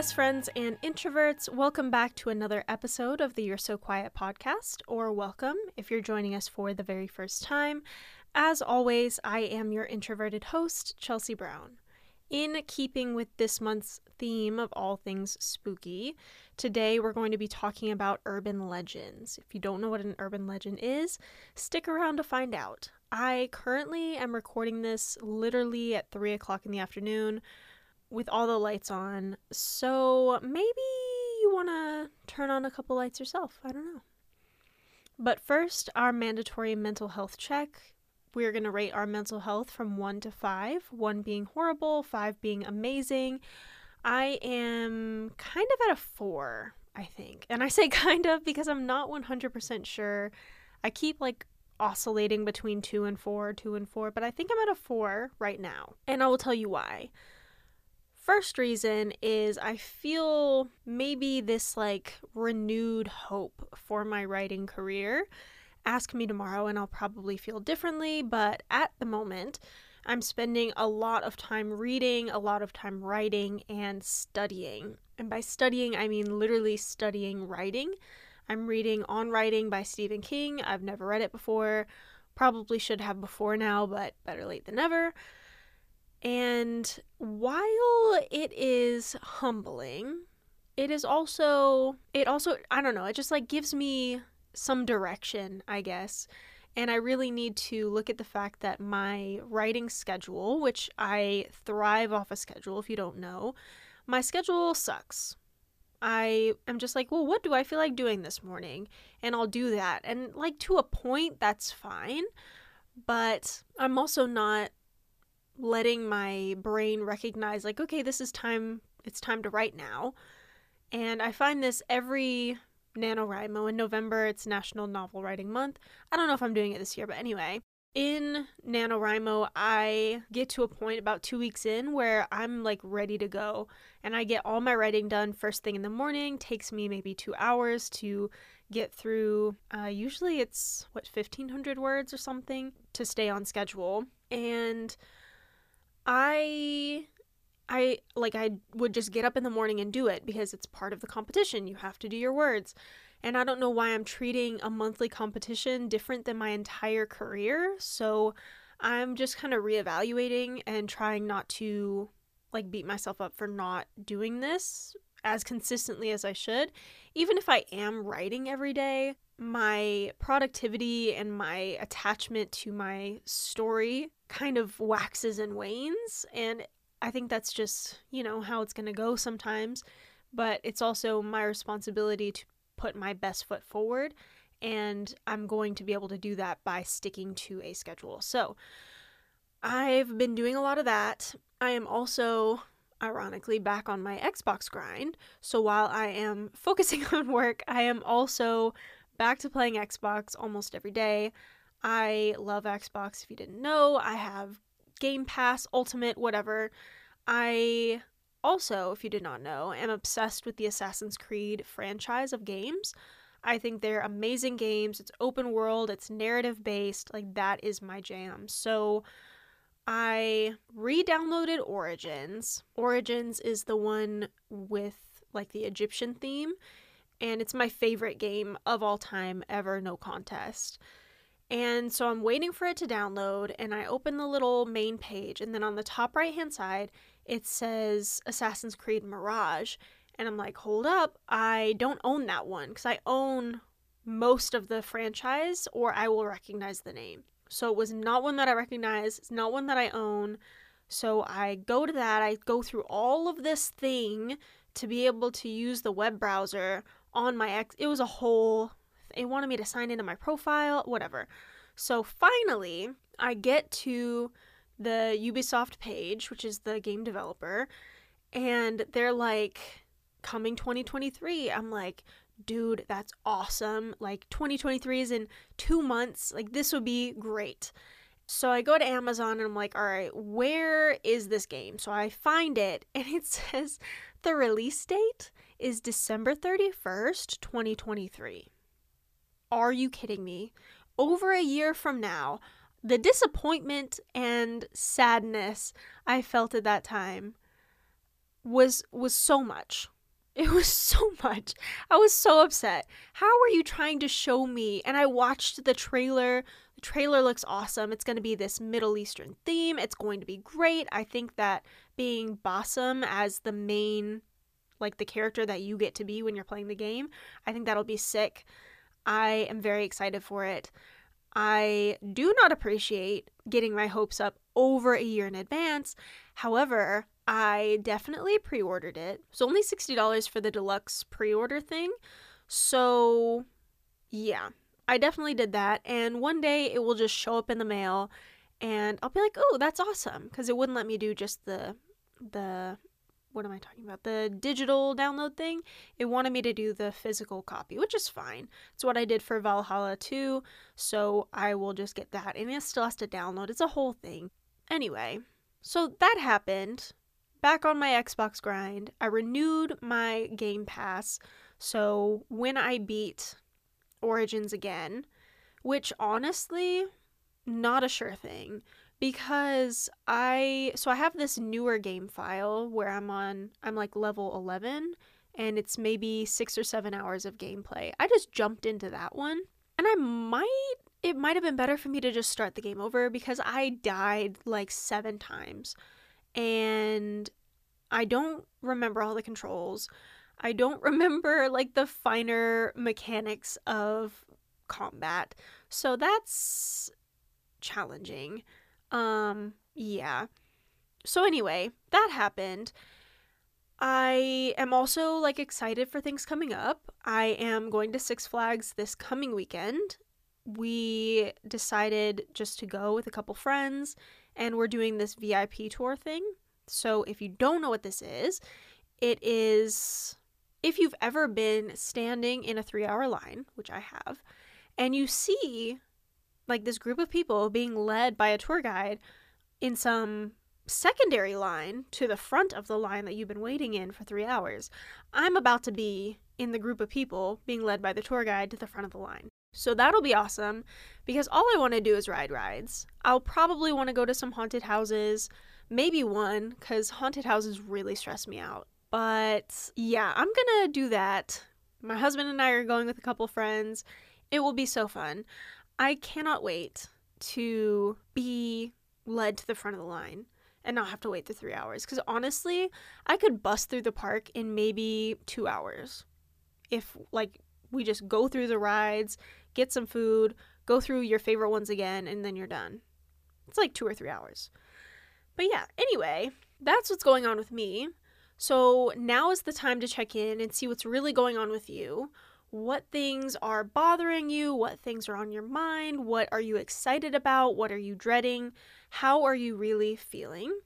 best friends and introverts. Welcome back to another episode of the You're So Quiet podcast, or welcome if you're joining us for the very first time. As always, I am your introverted host, Chelsea Brown. In keeping with this month's theme of all things spooky, today we're going to be talking about urban legends. If you don't know what an urban legend is, stick around to find out. I currently am recording this literally at 3 o'clock in the afternoon with all the lights on. So maybe you want to turn on a couple lights yourself. I don't know. But first, our mandatory mental health check. We're going to rate our mental health from 1 to 5, 1 being horrible, 5 being amazing. I am kind of at a 4, I think. And I say kind of because I'm not 100% sure. I keep like oscillating between 2 and 4, 2 and 4, but I think I'm at a 4 right now. And I will tell you why. First reason is I feel maybe this like renewed hope for my writing career. Ask me tomorrow and I'll probably feel differently, but at the moment, I'm spending a lot of time reading, a lot of time writing, and studying. And by studying, I mean literally studying writing. I'm reading On Writing by Stephen King. I've never read it before. Probably should have before now, but better late than never. And while it is humbling, it is also, it also, I don't know, it just like gives me some direction, I guess. And I really need to look at the fact that my writing schedule, which I thrive off a schedule if you don't know, my schedule sucks. I am just like, well, what do I feel like doing this morning? And I'll do that. And like to a point, that's fine. But I'm also not letting my brain recognize like okay this is time it's time to write now. And i find this every nanowrimo. In november it's national novel writing month. I don't know if i'm doing it this year but anyway in nanowrimo i get to a point about two weeks in where i'm like ready to go. And i get all my writing done first thing in the morning. Takes me maybe two hours to get through uh, usually it's what 1500 words or something to stay on schedule. And I I like I would just get up in the morning and do it because it's part of the competition. You have to do your words. And I don't know why I'm treating a monthly competition different than my entire career. So I'm just kind of reevaluating and trying not to like beat myself up for not doing this as consistently as I should. Even if I am writing every day, my productivity and my attachment to my story kind of waxes and wanes. And I think that's just, you know, how it's going to go sometimes. But it's also my responsibility to put my best foot forward. And I'm going to be able to do that by sticking to a schedule. So I've been doing a lot of that. I am also ironically back on my Xbox grind. So while I am focusing on work, I am also back to playing Xbox almost every day. I love Xbox. If you didn't know, I have Game Pass, Ultimate, whatever. I also, if you did not know, am obsessed with the Assassin's Creed franchise of games. I think they're amazing games. It's open world, it's narrative based. Like, that is my jam. So, I re downloaded Origins. Origins is the one with like the Egyptian theme, and it's my favorite game of all time ever, no contest. And so I'm waiting for it to download, and I open the little main page, and then on the top right hand side, it says Assassin's Creed Mirage. And I'm like, hold up, I don't own that one because I own most of the franchise, or I will recognize the name. So it was not one that I recognize, it's not one that I own. So I go to that, I go through all of this thing to be able to use the web browser on my ex. It was a whole they wanted me to sign into my profile, whatever. So finally, I get to the Ubisoft page, which is the game developer, and they're like, coming 2023. I'm like, dude, that's awesome. Like, 2023 is in two months. Like, this would be great. So I go to Amazon and I'm like, all right, where is this game? So I find it and it says the release date is December 31st, 2023. Are you kidding me? Over a year from now, the disappointment and sadness I felt at that time. was was so much. It was so much. I was so upset. How are you trying to show me? And I watched the trailer. The trailer looks awesome. It's going to be this Middle Eastern theme. It's going to be great. I think that being Basim as the main like the character that you get to be when you're playing the game, I think that'll be sick. I am very excited for it. I do not appreciate getting my hopes up over a year in advance. However, I definitely pre ordered it. It's only $60 for the deluxe pre order thing. So, yeah, I definitely did that. And one day it will just show up in the mail and I'll be like, oh, that's awesome. Because it wouldn't let me do just the the what am I talking about? The digital download thing. It wanted me to do the physical copy, which is fine. It's what I did for Valhalla too, so I will just get that. And it still has to download. It's a whole thing. Anyway, so that happened. Back on my Xbox grind, I renewed my Game Pass. So when I beat Origins again, which honestly, not a sure thing because I so I have this newer game file where I'm on I'm like level 11 and it's maybe 6 or 7 hours of gameplay. I just jumped into that one and I might it might have been better for me to just start the game over because I died like 7 times and I don't remember all the controls. I don't remember like the finer mechanics of combat. So that's challenging. Um, yeah. So anyway, that happened. I am also like excited for things coming up. I am going to Six Flags this coming weekend. We decided just to go with a couple friends and we're doing this VIP tour thing. So if you don't know what this is, it is if you've ever been standing in a 3-hour line, which I have, and you see like this group of people being led by a tour guide in some secondary line to the front of the line that you've been waiting in for three hours. I'm about to be in the group of people being led by the tour guide to the front of the line. So that'll be awesome because all I want to do is ride rides. I'll probably want to go to some haunted houses, maybe one, because haunted houses really stress me out. But yeah, I'm gonna do that. My husband and I are going with a couple friends. It will be so fun. I cannot wait to be led to the front of the line and not have to wait the three hours. Because honestly, I could bust through the park in maybe two hours. If, like, we just go through the rides, get some food, go through your favorite ones again, and then you're done. It's like two or three hours. But yeah, anyway, that's what's going on with me. So now is the time to check in and see what's really going on with you what things are bothering you, what things are on your mind, what are you excited about, what are you dreading, how are you really feeling.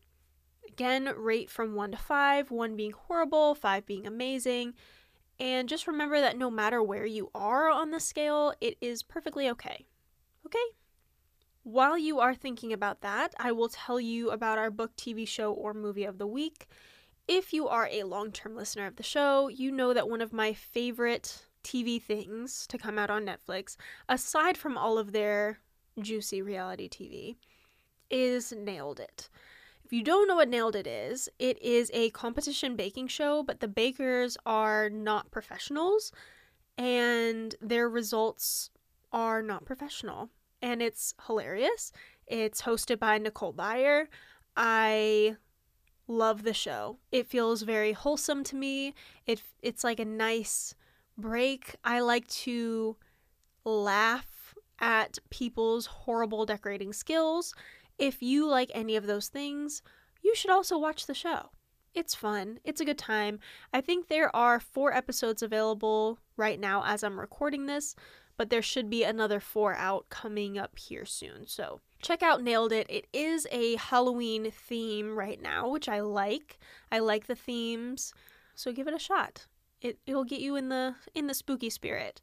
Again, rate from 1 to 5, 1 being horrible, 5 being amazing. And just remember that no matter where you are on the scale, it is perfectly okay. Okay? While you are thinking about that, I will tell you about our book, TV show, or movie of the week. If you are a long term listener of the show, you know that one of my favorite TV things to come out on Netflix, aside from all of their juicy reality TV, is Nailed It. If you don't know what Nailed It is, it is a competition baking show, but the bakers are not professionals and their results are not professional. And it's hilarious. It's hosted by Nicole Byer. I love the show. It feels very wholesome to me. It it's like a nice break, I like to laugh at people's horrible decorating skills. If you like any of those things, you should also watch the show. It's fun, it's a good time. I think there are four episodes available right now as I'm recording this, but there should be another four out coming up here soon. So check out Nailed It. It is a Halloween theme right now, which I like. I like the themes, so give it a shot it it'll get you in the in the spooky spirit.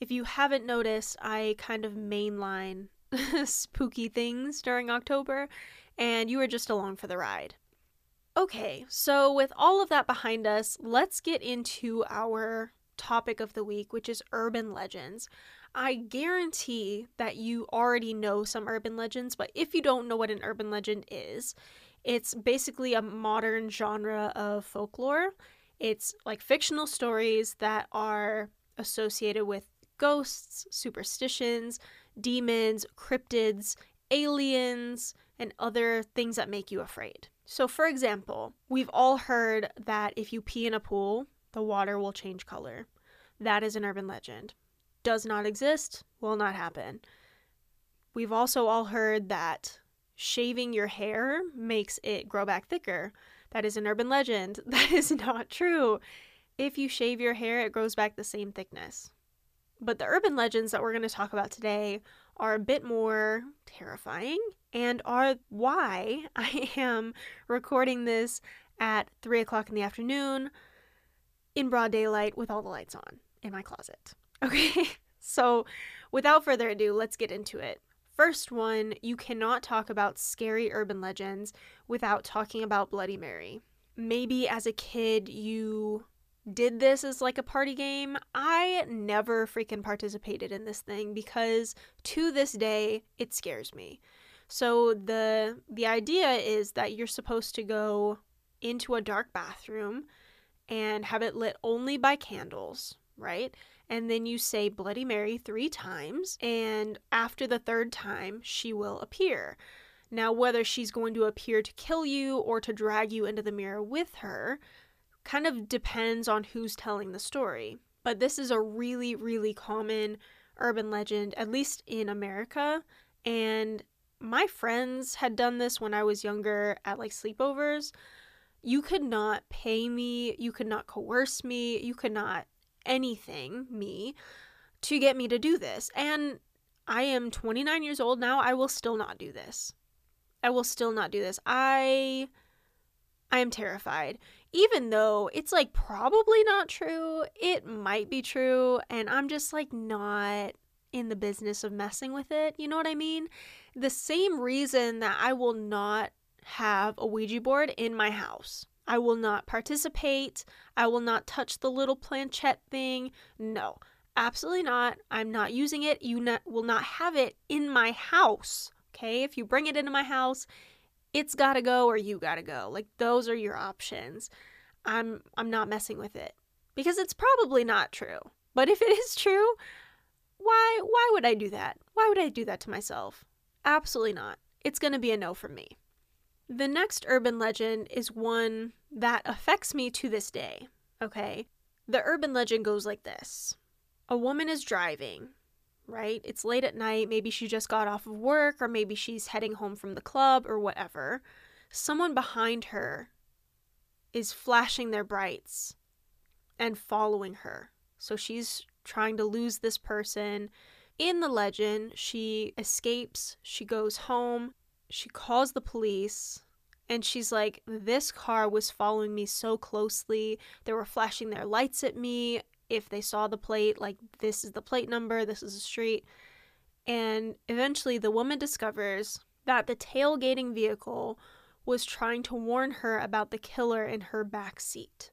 If you haven't noticed, I kind of mainline spooky things during October, and you are just along for the ride. Okay, so with all of that behind us, let's get into our topic of the week, which is urban legends. I guarantee that you already know some urban legends, but if you don't know what an urban legend is, It's basically a modern genre of folklore. It's like fictional stories that are associated with ghosts, superstitions, demons, cryptids, aliens, and other things that make you afraid. So, for example, we've all heard that if you pee in a pool, the water will change color. That is an urban legend. Does not exist, will not happen. We've also all heard that shaving your hair makes it grow back thicker. That is an urban legend. That is not true. If you shave your hair, it grows back the same thickness. But the urban legends that we're going to talk about today are a bit more terrifying and are why I am recording this at 3 o'clock in the afternoon in broad daylight with all the lights on in my closet. Okay, so without further ado, let's get into it. First one, you cannot talk about scary urban legends without talking about Bloody Mary. Maybe as a kid you did this as like a party game. I never freaking participated in this thing because to this day it scares me. So the the idea is that you're supposed to go into a dark bathroom and have it lit only by candles, right? And then you say Bloody Mary 3 times and after the third time she will appear. Now whether she's going to appear to kill you or to drag you into the mirror with her, kind of depends on who's telling the story. But this is a really, really common urban legend, at least in America. And my friends had done this when I was younger at like sleepovers. You could not pay me, you could not coerce me, you could not anything me to get me to do this. And I am 29 years old now. I will still not do this. I will still not do this. I I am terrified even though it's like probably not true, it might be true, and I'm just like not in the business of messing with it. You know what I mean? The same reason that I will not have a Ouija board in my house. I will not participate. I will not touch the little planchette thing. No, absolutely not. I'm not using it. You not, will not have it in my house. Okay? If you bring it into my house, it's got to go or you got to go. Like those are your options. I'm I'm not messing with it because it's probably not true. But if it is true, why why would I do that? Why would I do that to myself? Absolutely not. It's going to be a no from me. The next urban legend is one that affects me to this day. Okay? The urban legend goes like this. A woman is driving right? It's late at night. Maybe she just got off of work, or maybe she's heading home from the club, or whatever. Someone behind her is flashing their brights and following her. So she's trying to lose this person. In the legend, she escapes, she goes home, she calls the police, and she's like, This car was following me so closely. They were flashing their lights at me if they saw the plate, like this is the plate number, this is the street. And eventually the woman discovers that the tailgating vehicle was trying to warn her about the killer in her back seat.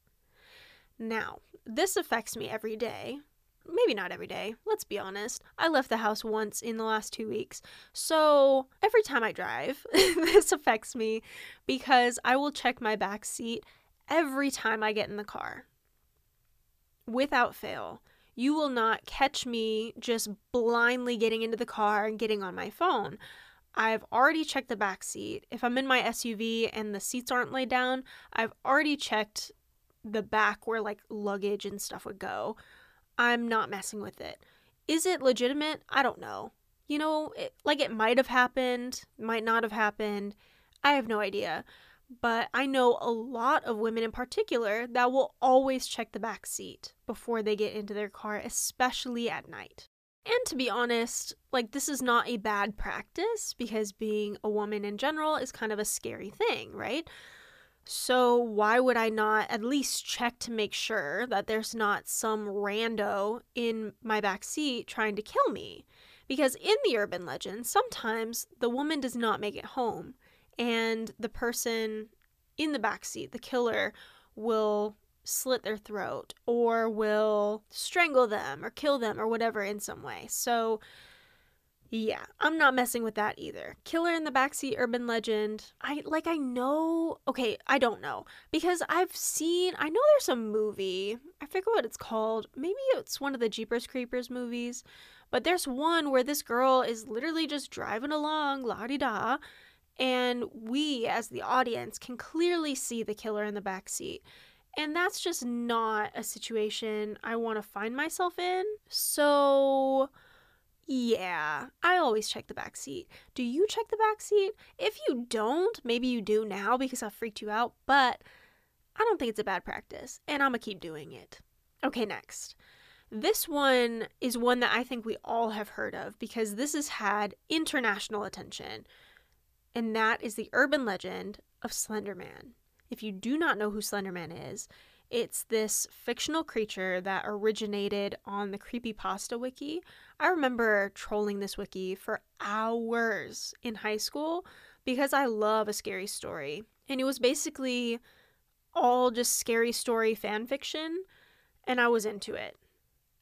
Now, this affects me every day. Maybe not every day, let's be honest. I left the house once in the last two weeks. So every time I drive, this affects me because I will check my back seat every time I get in the car without fail. You will not catch me just blindly getting into the car and getting on my phone. I've already checked the back seat. If I'm in my SUV and the seats aren't laid down, I've already checked the back where like luggage and stuff would go. I'm not messing with it. Is it legitimate? I don't know. You know, it, like it might have happened, might not have happened. I have no idea but I know a lot of women in particular that will always check the back seat before they get into their car, especially at night. And to be honest, like this is not a bad practice because being a woman in general is kind of a scary thing, right? So why would I not at least check to make sure that there's not some rando in my back seat trying to kill me? Because in the urban legend, sometimes the woman does not make it home and the person in the back seat, the killer, will slit their throat or will strangle them or kill them or whatever in some way. So Yeah, I'm not messing with that either. Killer in the Backseat urban legend. I like I know okay, I don't know. Because I've seen I know there's a movie. I forget what it's called. Maybe it's one of the Jeepers Creepers movies. But there's one where this girl is literally just driving along, la di da, and we as the audience can clearly see the killer in the backseat. And that's just not a situation I want to find myself in. So yeah, I always check the back seat. Do you check the back seat? If you don't, maybe you do now because I freaked you out, but I don't think it's a bad practice, and I'm gonna keep doing it. Okay, next. This one is one that I think we all have heard of because this has had international attention, and that is the urban legend of Slenderman. If you do not know who Slenderman is, it's this fictional creature that originated on the Creepypasta wiki. I remember trolling this wiki for hours in high school because I love a scary story. And it was basically all just scary story fan fiction, and I was into it.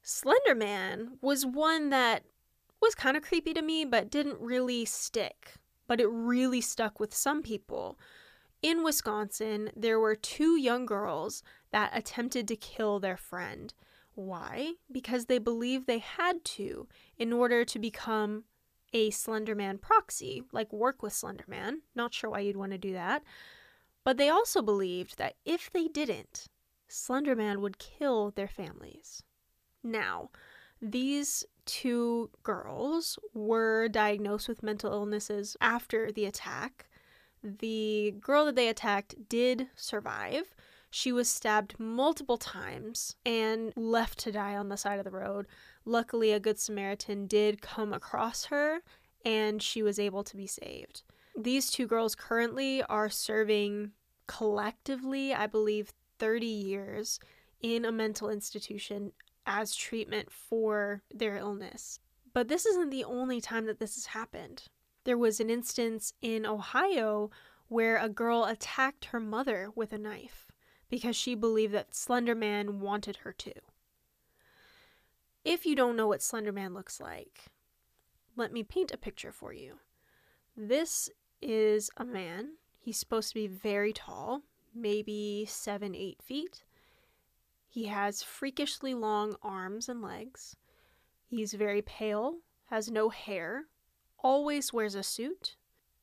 Slenderman was one that was kind of creepy to me, but didn't really stick. But it really stuck with some people. In Wisconsin, there were two young girls that attempted to kill their friend. Why? Because they believed they had to in order to become a Slenderman proxy, like work with Slenderman. Not sure why you'd want to do that. But they also believed that if they didn't, Slenderman would kill their families. Now, these two girls were diagnosed with mental illnesses after the attack. The girl that they attacked did survive. She was stabbed multiple times and left to die on the side of the road. Luckily, a good Samaritan did come across her and she was able to be saved. These two girls currently are serving collectively, I believe, 30 years in a mental institution as treatment for their illness. But this isn't the only time that this has happened. There was an instance in Ohio where a girl attacked her mother with a knife because she believed that Slender Man wanted her to. If you don't know what Slender Man looks like, let me paint a picture for you. This is a man. He's supposed to be very tall, maybe seven, eight feet. He has freakishly long arms and legs. He's very pale, has no hair, always wears a suit,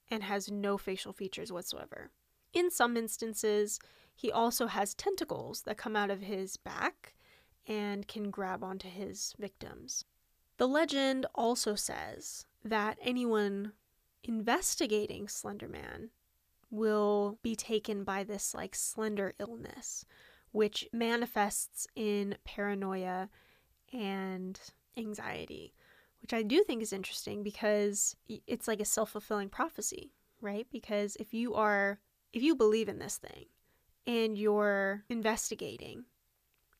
and has no facial features whatsoever. In some instances, he also has tentacles that come out of his back and can grab onto his victims. The legend also says that anyone investigating Slenderman will be taken by this like slender illness, which manifests in paranoia and anxiety, which I do think is interesting because it's like a self fulfilling prophecy, right? Because if you are, if you believe in this thing and you're investigating,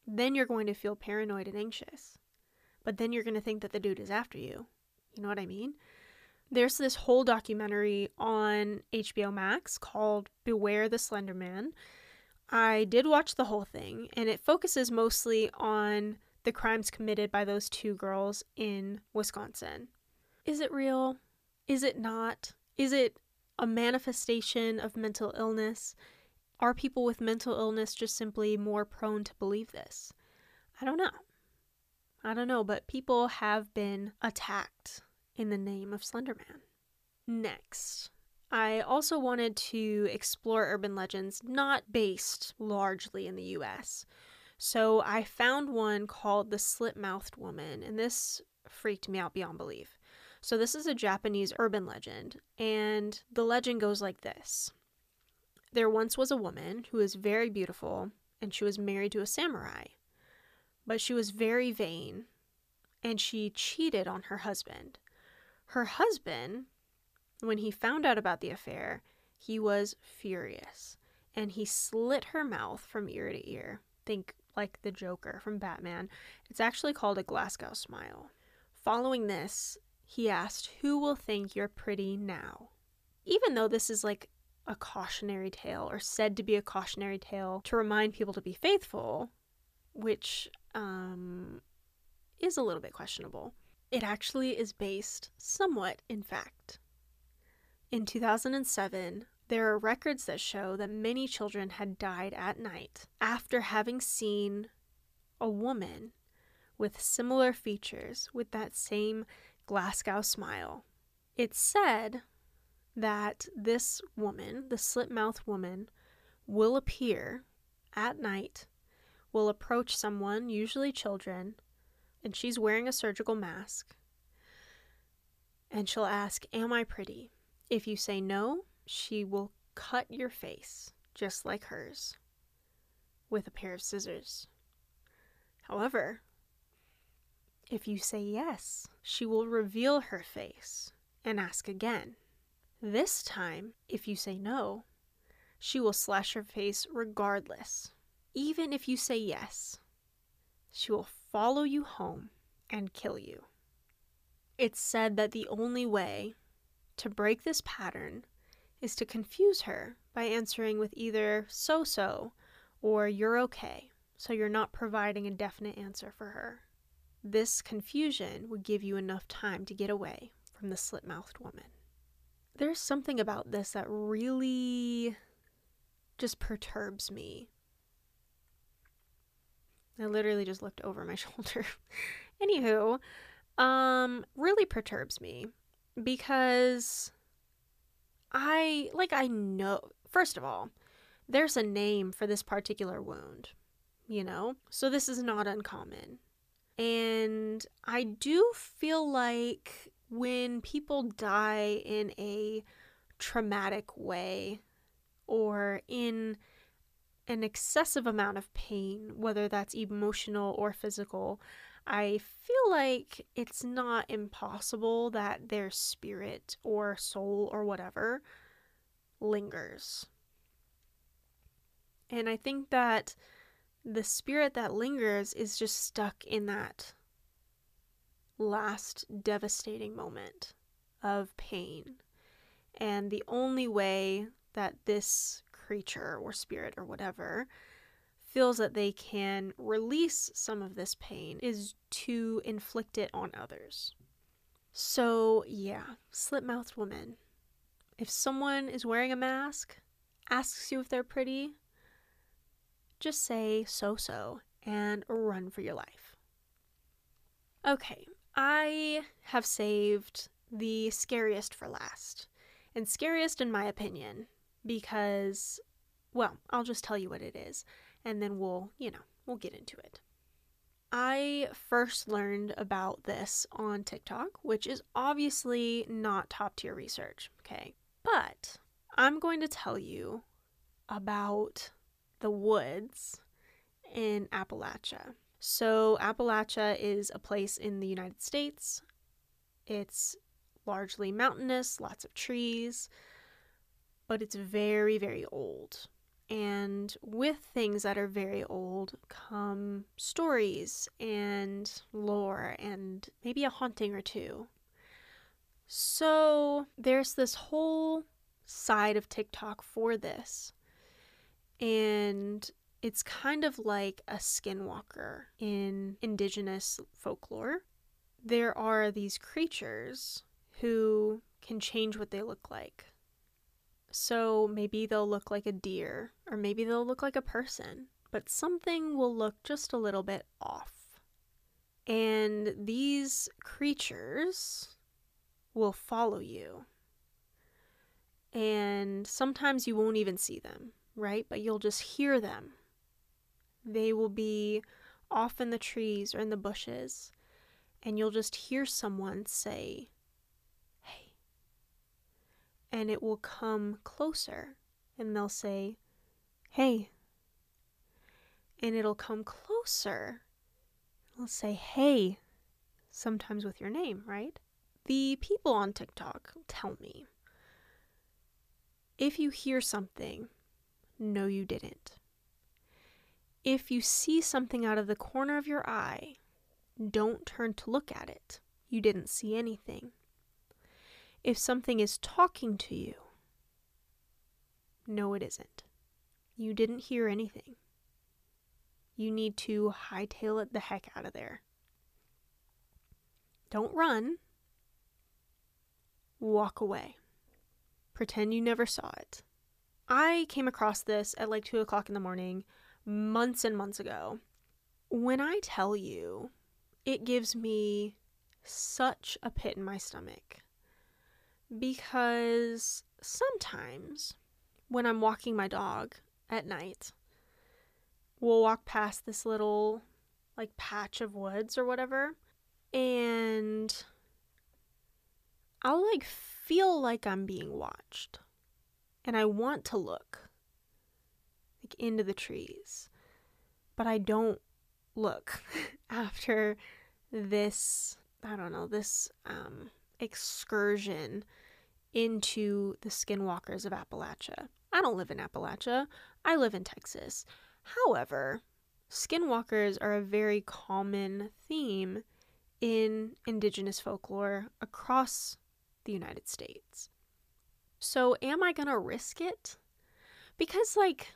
then you're going to feel paranoid and anxious. But then you're going to think that the dude is after you. You know what I mean? There's this whole documentary on HBO Max called Beware the Slender Man. I did watch the whole thing, and it focuses mostly on the crimes committed by those two girls in Wisconsin. Is it real? Is it not? Is it a manifestation of mental illness? Are people with mental illness just simply more prone to believe this? I don't know. I don't know, but people have been attacked in the name of Slenderman. Next, I also wanted to explore urban legends not based largely in the US. So I found one called The Slit Mouthed Woman, and this freaked me out beyond belief. So, this is a Japanese urban legend, and the legend goes like this There once was a woman who was very beautiful, and she was married to a samurai. But she was very vain, and she cheated on her husband. Her husband, when he found out about the affair, he was furious and he slit her mouth from ear to ear. Think like the Joker from Batman. It's actually called a Glasgow smile. Following this, he asked, Who will think you're pretty now? Even though this is like a cautionary tale or said to be a cautionary tale to remind people to be faithful, which um, is a little bit questionable It actually is based somewhat in fact. In 2007, there are records that show that many children had died at night after having seen a woman with similar features with that same Glasgow smile. It's said that this woman, the slit mouthed woman, will appear at night, will approach someone, usually children, and she's wearing a surgical mask. And she'll ask, Am I pretty? If you say no, she will cut your face, just like hers, with a pair of scissors. However, if you say yes, she will reveal her face and ask again. This time, if you say no, she will slash your face regardless. Even if you say yes, she will follow you home and kill you. It's said that the only way to break this pattern is to confuse her by answering with either so so or you're okay, so you're not providing a definite answer for her. This confusion would give you enough time to get away from the slit mouthed woman. There's something about this that really just perturbs me. I literally just looked over my shoulder. Anywho, um, really perturbs me because I, like, I know, first of all, there's a name for this particular wound, you know? So this is not uncommon. And I do feel like when people die in a traumatic way or in an excessive amount of pain, whether that's emotional or physical, I feel like it's not impossible that their spirit or soul or whatever lingers. And I think that the spirit that lingers is just stuck in that last devastating moment of pain. And the only way that this creature or spirit or whatever feels that they can release some of this pain is to inflict it on others. So, yeah, slit mouthed woman. If someone is wearing a mask, asks you if they're pretty, just say so so and run for your life. Okay, I have saved the scariest for last. And scariest, in my opinion, because, well, I'll just tell you what it is and then we'll, you know, we'll get into it. I first learned about this on TikTok, which is obviously not top tier research, okay? But I'm going to tell you about the woods in Appalachia. So, Appalachia is a place in the United States. It's largely mountainous, lots of trees, but it's very, very old. And with things that are very old come stories and lore and maybe a haunting or two. So there's this whole side of TikTok for this. And it's kind of like a skinwalker in indigenous folklore. There are these creatures who can change what they look like. So maybe they'll look like a deer, or maybe they'll look like a person, but something will look just a little bit off. And these creatures will follow you. And sometimes you won't even see them, right? But you'll just hear them. They will be off in the trees or in the bushes, and you'll just hear someone say, Hey. and it will come closer and they'll say, Hey. And it'll come closer. They'll say, Hey, sometimes with your name, right? The people on TikTok tell me if you hear something, no, you didn't. If you see something out of the corner of your eye, don't turn to look at it. You didn't see anything if something is talking to you. No, it isn't. You didn't hear anything. You need to hightail it the heck out of there. Don't run. Walk away. Pretend you never saw it. I came across this at like 2 o'clock in the morning months and months ago. When I tell you, it gives me such a pit in my stomach because sometimes when I'm walking my dog at night, we'll walk past this little like patch of woods or whatever, and I'll like feel like I'm being watched. And I want to look into the trees, but I don't look after this, I don't know, this um excursion into the skinwalkers of Appalachia. I don't live in Appalachia, I live in Texas. However, skinwalkers are a very common theme in indigenous folklore across the United States. So, am I going to risk it? Because, like,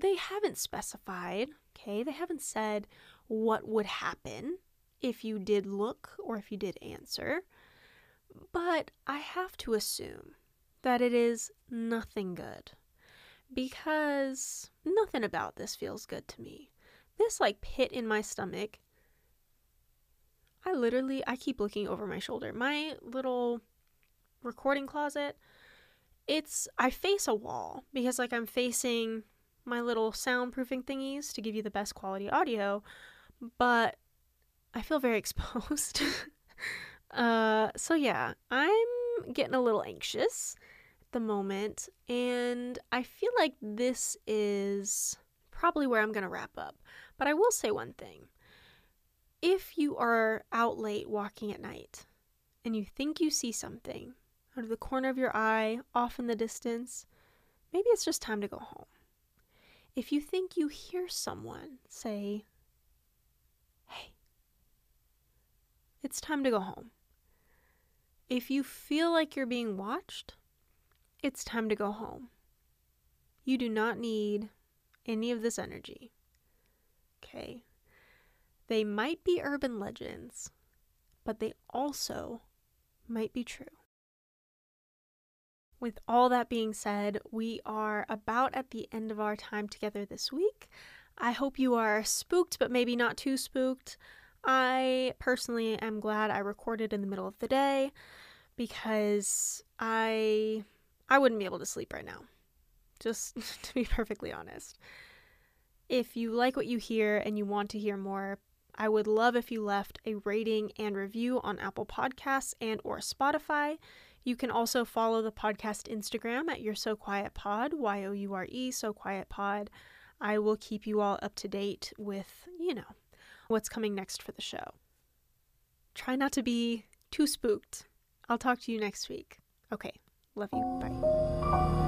they haven't specified, okay? They haven't said what would happen if you did look or if you did answer. But I have to assume that it is nothing good because nothing about this feels good to me. This like pit in my stomach. I literally I keep looking over my shoulder. My little recording closet, it's I face a wall because like I'm facing my little soundproofing thingies to give you the best quality audio, but I feel very exposed. uh, so yeah, I'm getting a little anxious at the moment, and I feel like this is probably where I'm going to wrap up. But I will say one thing. If you are out late walking at night and you think you see something out of the corner of your eye, off in the distance, maybe it's just time to go home. If you think you hear someone say, hey, it's time to go home. If you feel like you're being watched, it's time to go home. You do not need any of this energy. Okay? They might be urban legends, but they also might be true. With all that being said, we are about at the end of our time together this week. I hope you are spooked, but maybe not too spooked. I personally am glad I recorded in the middle of the day because I I wouldn't be able to sleep right now. Just to be perfectly honest. If you like what you hear and you want to hear more, I would love if you left a rating and review on Apple Podcasts and or Spotify. You can also follow the podcast Instagram at You're So Quiet Pod, Y O U R E, So Quiet Pod. I will keep you all up to date with, you know, what's coming next for the show. Try not to be too spooked. I'll talk to you next week. Okay, love you. Bye.